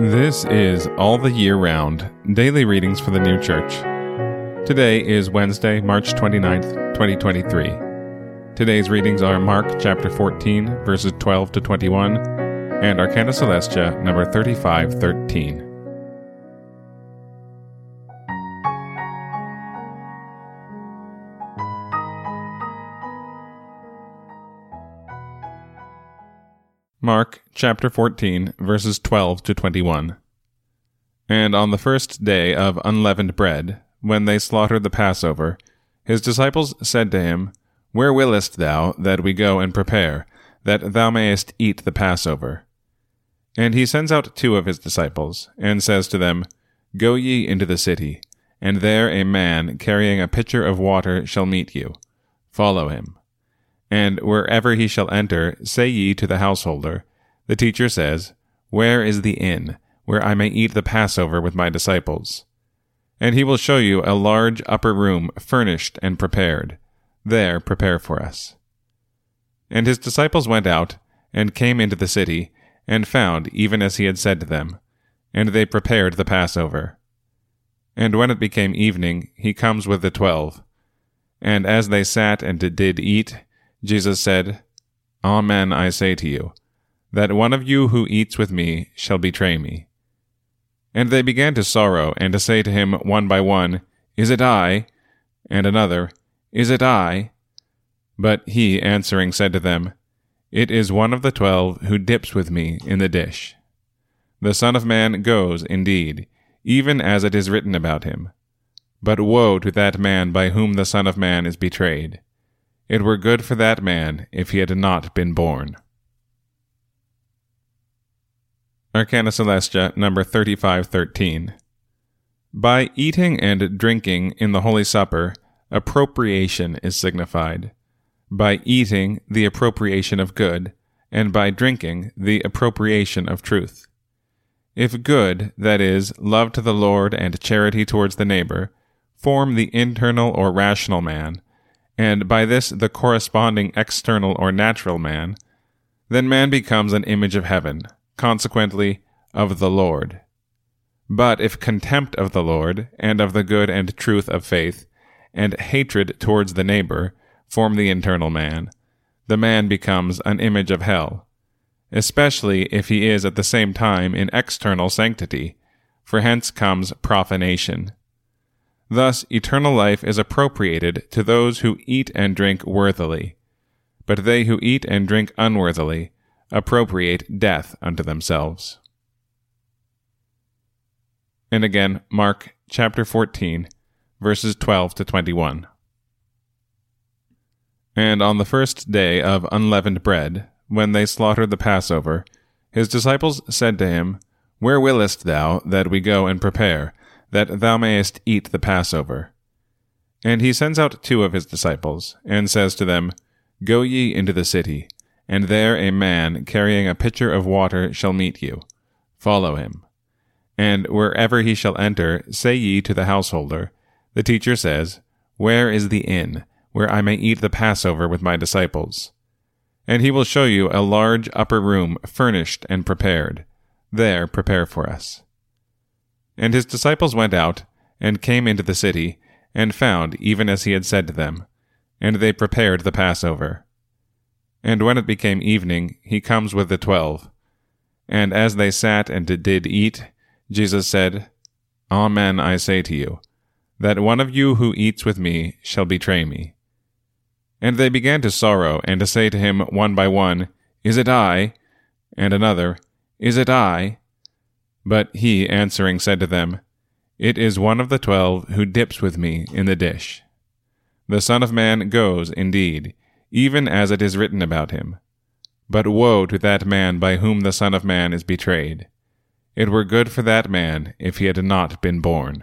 This is All the Year Round Daily Readings for the New Church. Today is Wednesday, March 29th, 2023. Today's readings are Mark chapter 14, verses 12 to 21, and Arcana Coelestia number 3513. Mark chapter 14, verses 12 to 21. And on the first day of unleavened bread, when they slaughtered the Passover, his disciples said to him, Where willest thou that we go and prepare, that thou mayest eat the Passover? And he sends out two of his disciples, and says to them, Go ye into the city, and there a man carrying a pitcher of water shall meet you. Follow him. And wherever he shall enter, say ye to the householder, The teacher says, Where is the inn, where I may eat the Passover with my disciples? And he will show you a large upper room furnished and prepared. There prepare for us. And his disciples went out, and came into the city, and found even as he had said to them, and they prepared the Passover. And when it became evening, he comes with the twelve. And as they sat and did eat, Jesus said, Amen, I say to you, that one of you who eats with me shall betray me. And they began to sorrow, and to say to him one by one, Is it I? And another, Is it I? But he, answering, said to them, It is one of the twelve who dips with me in the dish. The Son of Man goes, indeed, even as it is written about him. But woe to that man by whom the Son of Man is betrayed. It were good for that man if he had not been born. Arcana Coelestia number 3513. By eating and drinking in the Holy Supper, appropriation is signified. By eating, the appropriation of good, and by drinking, the appropriation of truth. If good, that is, love to the Lord and charity towards the neighbor, form the internal or rational man, and by this the corresponding external or natural man, then man becomes an image of heaven, consequently, of the Lord. But if contempt of the Lord, and of the good and truth of faith, and hatred towards the neighbor, form the internal man, the man becomes an image of hell, especially if he is at the same time in external sanctity, for hence comes profanation. Thus, eternal life is appropriated to those who eat and drink worthily, but they who eat and drink unworthily appropriate death unto themselves. And again, Mark chapter 14, verses 12 to 21. And on the first day of unleavened bread, when they slaughtered the Passover, his disciples said to him, Where willest thou that we go and prepare? That thou mayest eat the Passover. And he sends out two of his disciples, and says to them, Go ye into the city, and there a man carrying a pitcher of water shall meet you. Follow him. And wherever he shall enter, say ye to the householder, The teacher says, Where is the inn, where I may eat the Passover with my disciples? And he will show you a large upper room furnished and prepared. There prepare for us. And his disciples went out, and came into the city, and found even as he had said to them. And they prepared the Passover. And when it became evening, he comes with the twelve. And as they sat and did eat, Jesus said, Amen, I say to you, that one of you who eats with me shall betray me. And they began to sorrow, and to say to him one by one, Is it I? And another, Is it I? But he, answering, said to them, It is one of the twelve who dips with me in the dish. The Son of Man goes, indeed, even as it is written about him. But woe to that man by whom the Son of Man is betrayed. It were good for that man if he had not been born.